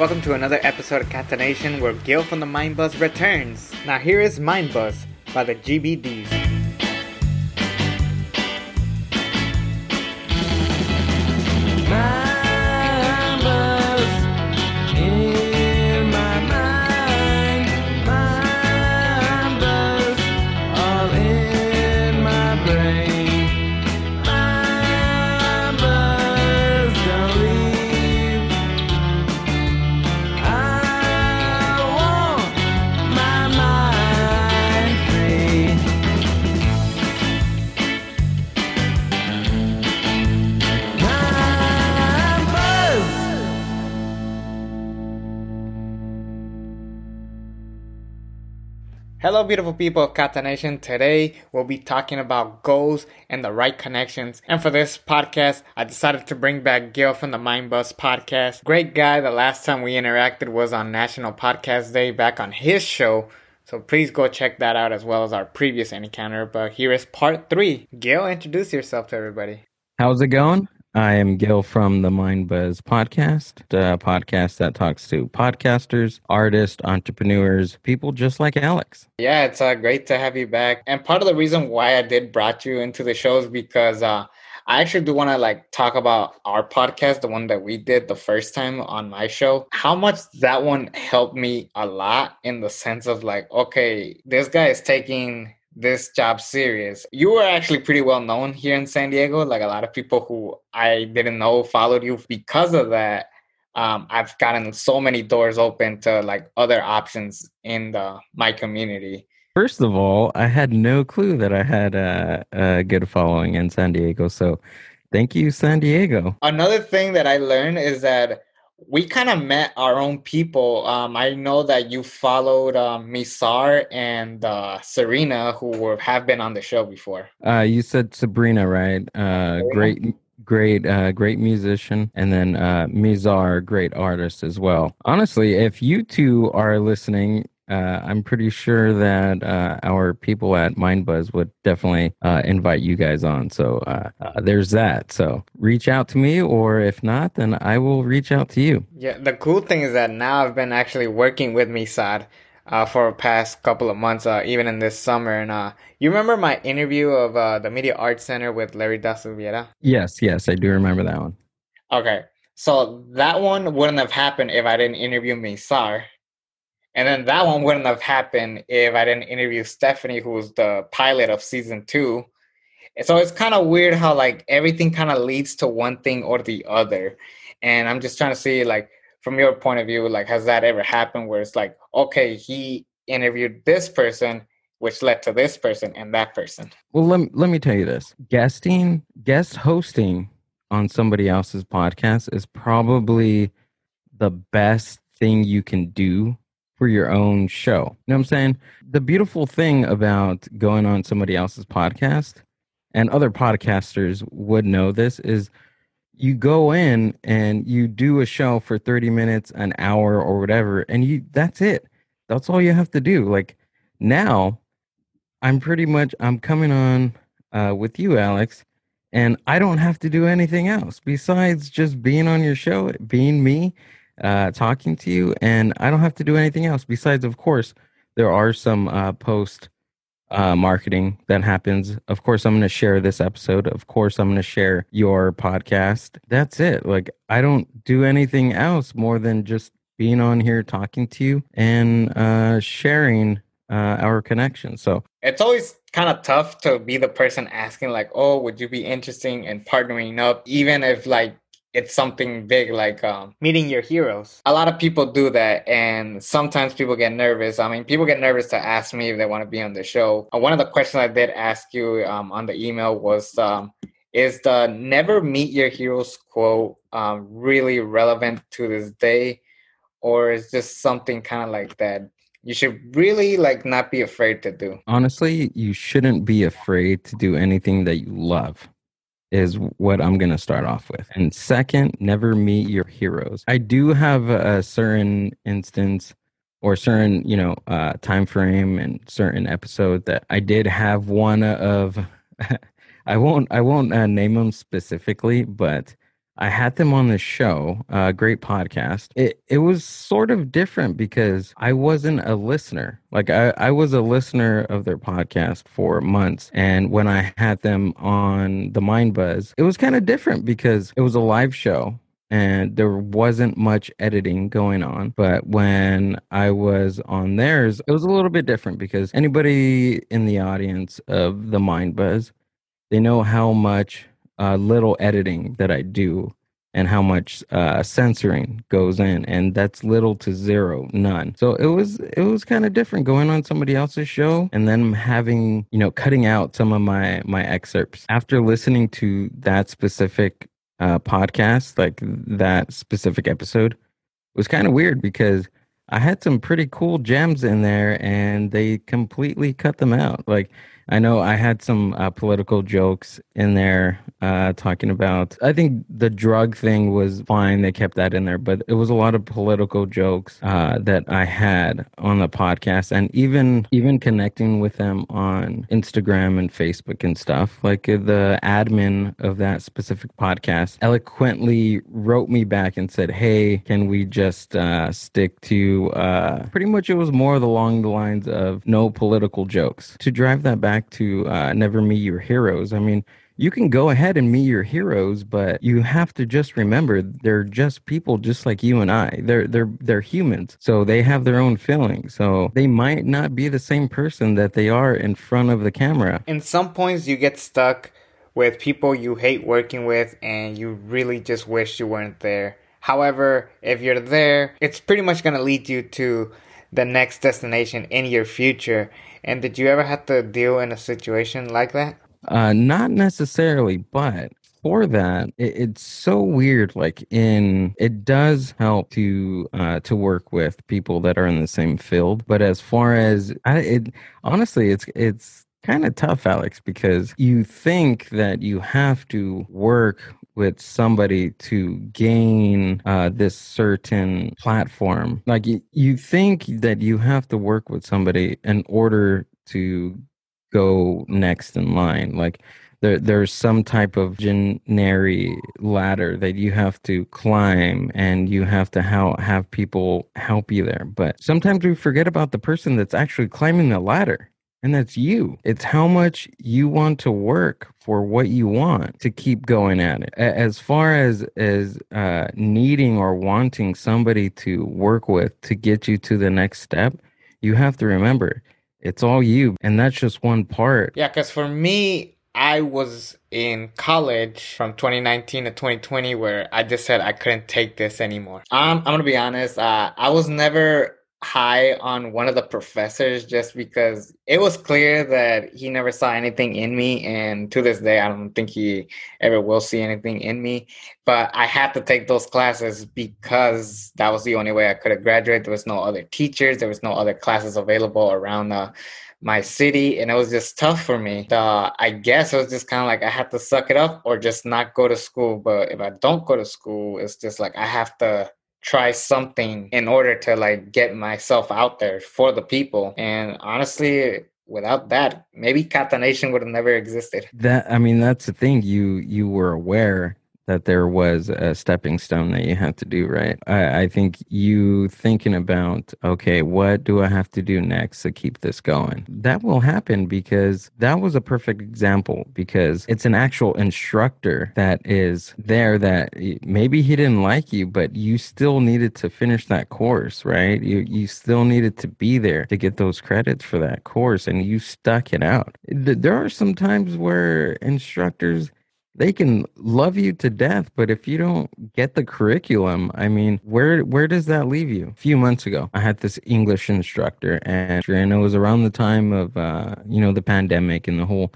Welcome to another episode of Catanation where Gill from the Mind Buzz returns. Now here is Mind Buzz by the GBDs. Hello, beautiful people of Catanation. Today we'll be talking about goals and the right connections. And for this podcast, I decided to bring back Gill from the Mind Buzz podcast. Great guy. The last time we interacted was on National Podcast Day back on his show. So please go check that out as well as our previous encounter. But here is part three. Gill, introduce yourself to everybody. How's it going? I am Gill from the Mind Buzz podcast, a podcast that talks to podcasters, artists, entrepreneurs, people just like Alexx. Yeah, it's uh, great to have you back. And part of the reason why I did brought you into the show is because uh, I actually do want to like talk about our podcast, the one that we did the first time on my show. How much that one helped me a lot in the sense of like, okay, this guy is taking this job serious. You were actually pretty well known here in San Diego. Like a lot of people who I didn't know followed you because of that. Um, I've gotten so many doors open to like other options in the my community. First of all, I had no clue that I had a, a good following in San Diego. So thank you, San Diego. Another thing that I learned is that we kind of met our own people. Um, I know that you followed um, Misar and uh, Serena, who were, have been on the show before. Uh, you said Sabrina, right? Uh, great, great, uh, great musician. And then uh, Mizar, great artist as well. Honestly, if you two are listening, uh, I'm pretty sure that uh, our people at MindBuzz would definitely uh, invite you guys on. So uh, uh, there's that. So reach out to me, or if not, then I will reach out to you. Yeah, the cool thing is that now I've been actually working with Misad uh, for the past couple of months, uh, even in this summer. And uh, you remember my interview of uh, the Media Arts Center with Larry Da Silveira? Yes, yes, I do remember that one. Okay, so that one wouldn't have happened if I didn't interview Misar. And then that one wouldn't have happened if I didn't interview Stephanie, who was the pilot of season two. So it's kind of weird how like everything kind of leads to one thing or the other. And I'm just trying to see like from your point of view, like has that ever happened where it's like, okay, he interviewed this person, which led to this person and that person. Well, let me, let me tell you this: guesting, guest hosting on somebody else's podcast is probably the best thing you can do for your own show. You know what I'm saying? The beautiful thing about going on somebody else's podcast, and other podcasters would know this, is you go in and you do a show for 30 minutes, an hour, or whatever, and you that's it. That's all you have to do. Like now, I'm pretty much I'm coming on uh, with you, Alexx, and I don't have to do anything else besides just being on your show, being me, uh, talking to you, and I don't have to do anything else. Besides, of course, there are some uh, post uh, marketing that happens. Of course, I'm going to share this episode. Of course, I'm going to share your podcast. That's it. Like I don't do anything else more than just being on here talking to you and uh, sharing uh, our connection. So it's always kind of tough to be the person asking like oh would you be interested in partnering up even if like it's something big like um, meeting your heroes. a lot of people do that and sometimes people get nervous. I mean people get nervous to ask me if they want to be on the show. Uh, one of the questions i did ask you um, on the email was um, is the never meet your heroes quote um, really relevant to this day? Or is just something kind of like that you should really like not be afraid to do? Honestly, you shouldn't be afraid to do anything that you love. Is what I'm going to start off with. And second, never meet your heroes. I do have a certain instance or certain, you know, uh, time frame and certain episode that I did have one of. I won't. I won't uh, name them specifically, but I had them on the show, uh, great podcast. It it was sort of different because I wasn't a listener. Like I, I was a listener of their podcast for months. And when I had them on the Mind Buzz, it was kind of different because it was a live show and there wasn't much editing going on. But when I was on theirs, it was a little bit different because anybody in the audience of the Mind Buzz, they know how much uh, little editing that I do and how much uh, censoring goes in, and that's little to zero, none. So it was it was kind of different going on somebody else's show and then having you know cutting out some of my my excerpts after listening to that specific uh, podcast, like that specific episode, was kind of weird because I had some pretty cool gems in there, and they completely cut them out. Like I know I had some uh, political jokes in there uh, talking about. I think the drug thing was fine; they kept that in there, but it was a lot of political jokes uh, that I had on the podcast, and even even connecting with them on Instagram and Facebook and stuff. Like uh, the admin of that specific podcast eloquently wrote me back and said, "Hey, can we just uh, stick to?" Uh, pretty much, it was more along the lines of no political jokes. To drive that back to uh, never meet your heroes. I mean, you can go ahead and meet your heroes, but you have to just remember they're just people just like you and I. They're they're they're humans. So they have their own feelings. So they might not be the same person that they are in front of the camera. In some points, you get stuck with people you hate working with and you really just wish you weren't there. However, if you're there, it's pretty much going to lead you to the next destination in your future. And did you ever have to deal in a situation like that? Uh, not necessarily, but for that, it, it's so weird. Like in, it does help to uh, to work with people that are in the same field. But as far as I, it, honestly, it's it's kind of tough, Alexx, because you think that you have to work with somebody to gain uh, this certain platform. Like you, you think that you have to work with somebody in order to go next in line. Like there, there's some type of generic ladder that you have to climb and you have to have people help you there. But sometimes we forget about the person that's actually climbing the ladder. And that's you. It's how much you want to work for what you want to keep going at it. As far as as uh, needing or wanting somebody to work with to get you to the next step, you have to remember it's all you, and that's just one part. Yeah, because for me, I was in college from 2019 to 2020 where I just said I couldn't take this anymore. Um, I'm gonna be honest. Uh, I was never high on one of the professors just because it was clear that he never saw anything in me, and to this day, I don't think he ever will see anything in me. But I had to take those classes because that was the only way I could have graduated. There was no other teachers. There was no other classes available around. Uh, my city and it was just tough for me. I guess it was just kind of like I had to suck it up or just not go to school. But if I don't go to school, it's just like I have to try something in order to like get myself out there for the people. And honestly, without that, maybe Catanation would have never existed. That I mean, that's the thing. You you were aware that there was a stepping stone that you have to do, right? I, I think you thinking about, okay, what do I have to do next to keep this going? That will happen because that was a perfect example because it's an actual instructor that is there that maybe he didn't like you, but you still needed to finish that course, right? You you still needed to be there to get those credits for that course and you stuck it out. There are some times where instructors they can love you to death but if you don't get the curriculum i mean where where does that leave you? A few months ago i had this english instructor and, and it was around the time of uh, you know the pandemic and the whole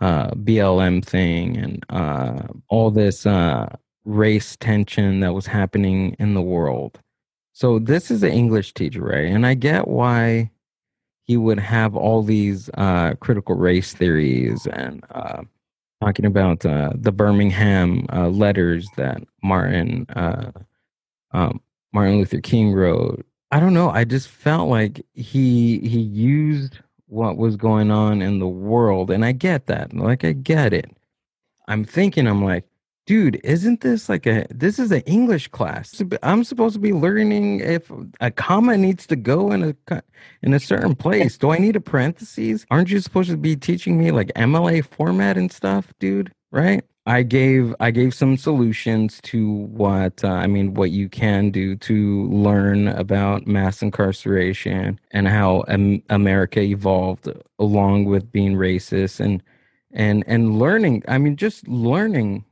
uh, blm thing and uh, all this uh, race tension that was happening in the world. So this is an english teacher right? And i get why he would have all these uh, critical race theories and uh, talking about uh, the Birmingham uh, letters that Martin uh, um, Martin Luther King wrote. I don't know. I just felt like he he used what was going on in the world, and I get that. Like I get it. I'm thinking. I'm like, dude, isn't this like a this is an English class? I'm supposed to be learning if a comma needs to go in a in a certain place. Do I need a parentheses? Aren't you supposed to be teaching me like MLA format and stuff, dude? Right? I gave I gave some solutions to what uh, I mean what you can do to learn about mass incarceration and how America evolved along with being racist and and and learning I mean just learning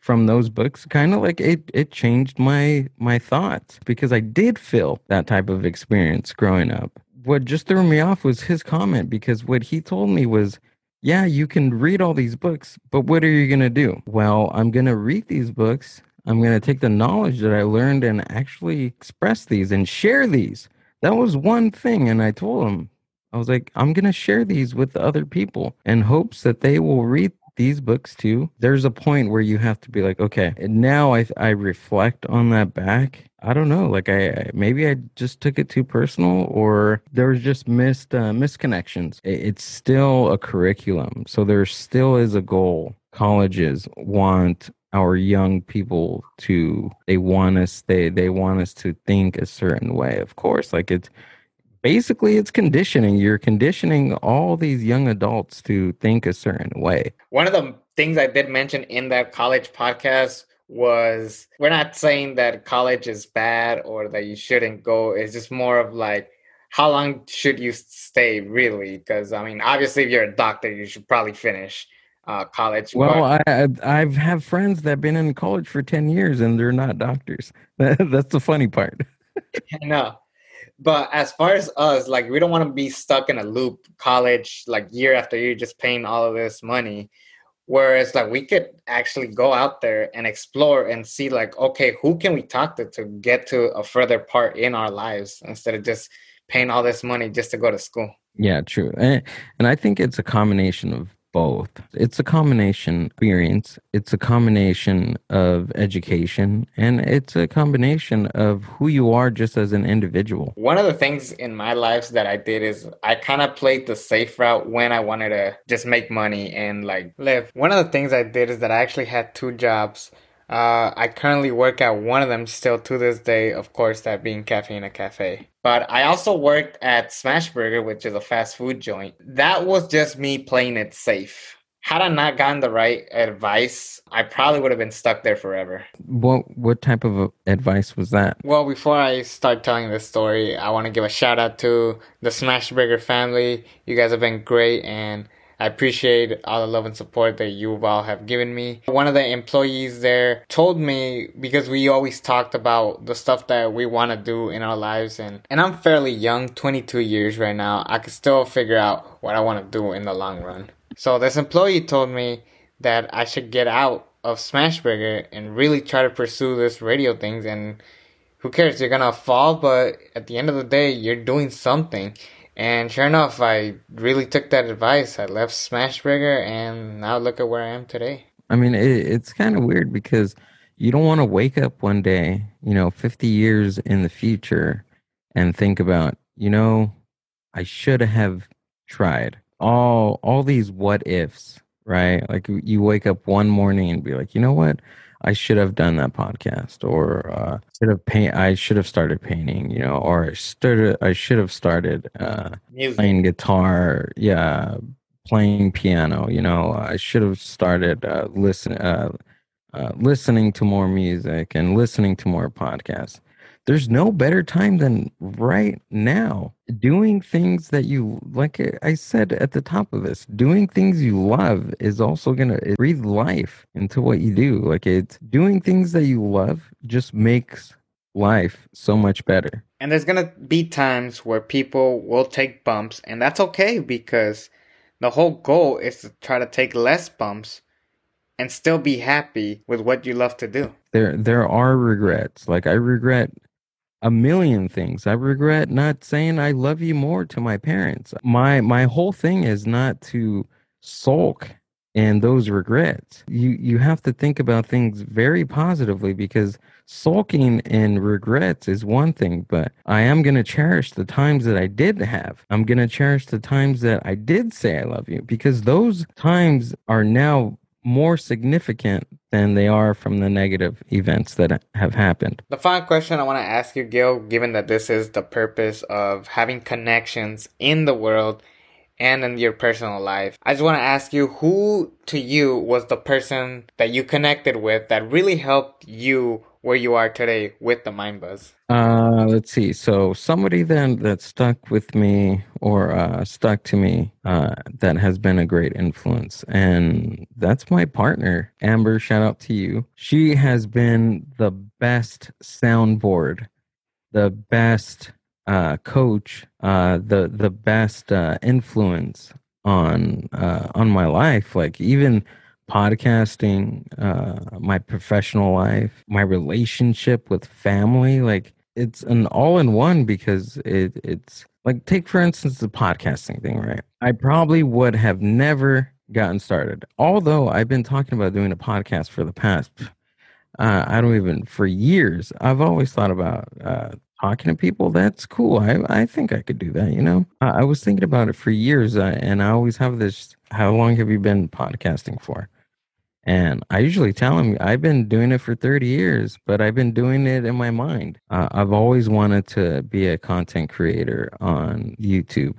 from those books kind of like it it changed my my thoughts because I did feel that type of experience growing up. What just threw me off was his comment because what he told me was yeah, you can read all these books, but what are you going to do? Well, I'm going to read these books. I'm going to take the knowledge that I learned and actually express these and share these. That was one thing. And I told him, I was like, I'm going to share these with other people in hopes that they will read these books too. There's a point where you have to be like, okay, now I, I reflect on that back. I don't know, like I I- maybe I just took it too personal, or there was just missed uh, misconnections. I- It's still a curriculum, so there still is a goal. Colleges want our young people to they want us they they want us to think a certain way. Of course, like it's basically it's conditioning. You're conditioning all these young adults to think a certain way. One of the things I did mention in that college podcast was we're not saying that college is bad or that you shouldn't go. It's just more of like, how long should you stay really? Because I mean, obviously, if you're a doctor, you should probably finish uh, college. Well, but- I I've- I've friends that've been in college for ten years and they're not doctors. That's the funny part. no. But as far as us, like we don't want to be stuck in a loop, college, like year after year, just paying all of this money. Whereas like we could actually go out there and explore and see like, okay, who can we talk to to get to a further part in our lives instead of just paying all this money just to go to school. Yeah, true. And, and I think it's a combination of both. It's a combination experience, it's a combination of education, and it's a combination of who you are just as an individual. One of the things in my life that I did is I kind of played the safe route when I wanted to just make money and like live. One of the things I did is that I actually had two jobs. Uh, I currently work at one of them still to this day, of course, that being Cafe in a Cafe. But I also worked at Smashburger, which is a fast food joint. That was just me playing it safe. Had I not gotten the right advice, I probably would have been stuck there forever. What what type of advice was that? Well, before I start telling this story, I want to give a shout out to the Smashburger family. You guys have been great and I appreciate all the love and support that you all have given me. One of the employees there told me because we always talked about the stuff that we want to do in our lives and and I'm fairly young, 22 years right now. I can still figure out what I want to do in the long run. So this employee told me that I should get out of Smashburger and really try to pursue this radio things and who cares? You're gonna fall, but at the end of the day, you're doing something. And sure enough, I really took that advice. I left Smashburger, and now look at where I am today. I mean, it, it's kind of weird because you don't want to wake up one day, you know, 50 years in the future and think about, you know, I should have tried all all these what ifs, right? Like you wake up one morning and be like, you know what? I should have done that podcast, or uh, should have paint. I should have started painting, you know, or I started. I should have started uh, Music. playing guitar yeah playing piano you know i should have started uh, listen uh, uh, listening to more music and listening to more podcasts there's no better time than right now. Doing things that you like i said at the top of this doing things you love is also gonna breathe life into what you do. Like it's doing things that you love just makes life so much better. And there's gonna be times where people will take bumps, and that's okay because the whole goal is to try to take less bumps and still be happy with what you love to do. there there are regrets. Like i regret a million things. I regret not saying i love you more to my parents. My my whole thing is not to sulk in those regrets. You you have to think about things very positively because sulking in regrets is one thing but i am going to cherish the times that i did have. I'm going to cherish the times that i did say i love you because those times are now more significant than they are from the negative events that have happened. The final question I want to ask you, Gill, given that this is the purpose of having connections in the world and in your personal life, I just want to ask you who to you was the person that you connected with that really helped you where you are today with the Mind Buzz? Uh, let's see. So somebody then that stuck with me or uh, stuck to me uh, that has been a great influence, and that's my partner, Amber. Shout out to you. She has been the best soundboard, the best uh, coach, uh, the the best uh, influence on uh, on my life. Like even podcasting, uh, my professional life, my relationship with family. Like it's an all in one because it, it's like, take for instance the podcasting thing, right? I probably would have never gotten started. Although I've been talking about doing a podcast for the past, uh, I don't even, for years, I've always thought about uh, talking to people. That's cool. I, I think I could do that, you know? I, I was thinking about it for years uh, and I always have this how long have you been podcasting for? And I usually tell them I've been doing it for 30 years, but I've been doing it in my mind. Uh, I've always wanted to be a content creator on YouTube.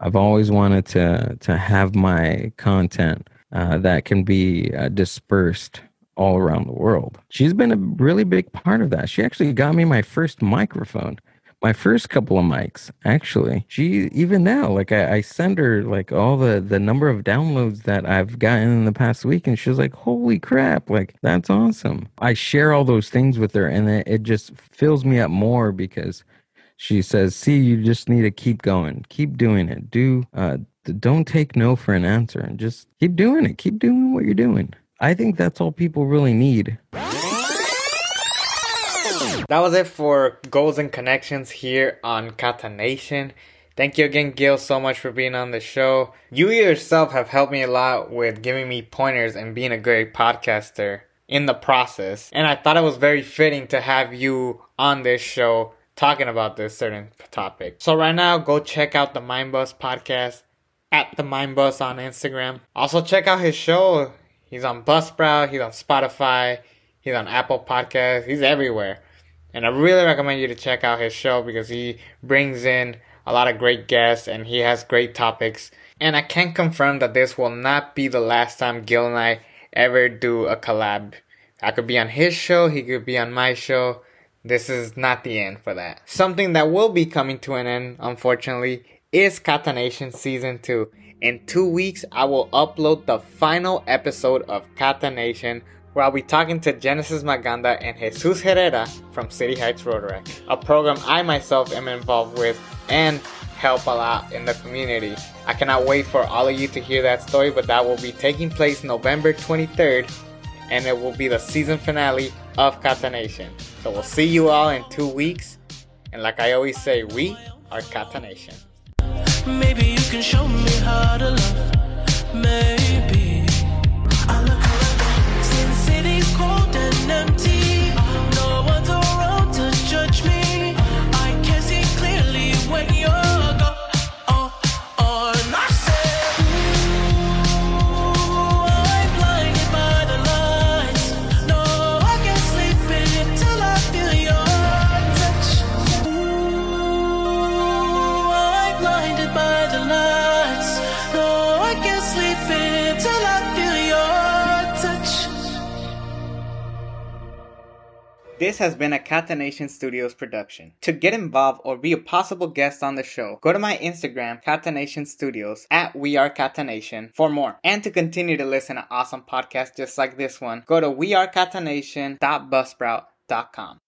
I've always wanted to to have my content uh, that can be uh, dispersed all around the world. She's been a really big part of that. She actually got me my first microphone my first couple of mics actually. She even now like I, I send her like all the the number of downloads that i've gotten in the past week and she's like holy crap like that's awesome. I share all those things with her and it, it just fills me up more because she says see you just need to keep going. Keep doing it. Do uh don't take no for an answer. And just keep doing it. Keep doing what you're doing. I think that's all people really need That was it for Goals and Connections here on Catanation. Thank you again, Gill, so much for being on the show. You yourself have helped me a lot with giving me pointers and being a great podcaster in the process. And I thought it was very fitting to have you on this show talking about this certain topic. So right now, go check out the Mindbuzz podcast at the Mindbuzz on Instagram. Also check out his show. He's on Buzzsprout. He's on Spotify. He's on Apple Podcasts. He's everywhere. And I really recommend you to check out his show because he brings in a lot of great guests and he has great topics. And I can confirm that this will not be the last time Gill and I ever do a collab. I could be on his show, he could be on my show. This is not the end for that. Something that will be coming to an end, unfortunately, is Catanation Season 2. In two weeks, I will upload the final episode of Catanation where I'll be talking to Genesis Maganda and Jesus Herrera from City Heights Rotaract, a program I myself am involved with and help a lot in the community. I cannot wait for all of you to hear that story, but that will be taking place November 23rd and it will be the season finale of Catanation. So we'll see you all in two weeks. And like I always say, we are Catanation. This has been a Catanation Studios production. To get involved or be a possible guest on the show, go to my Instagram, Catanation Studios, at We Are Catanation for more. And to continue to listen to awesome podcasts just like this one, go to wearecatanation.buzzsprout.com.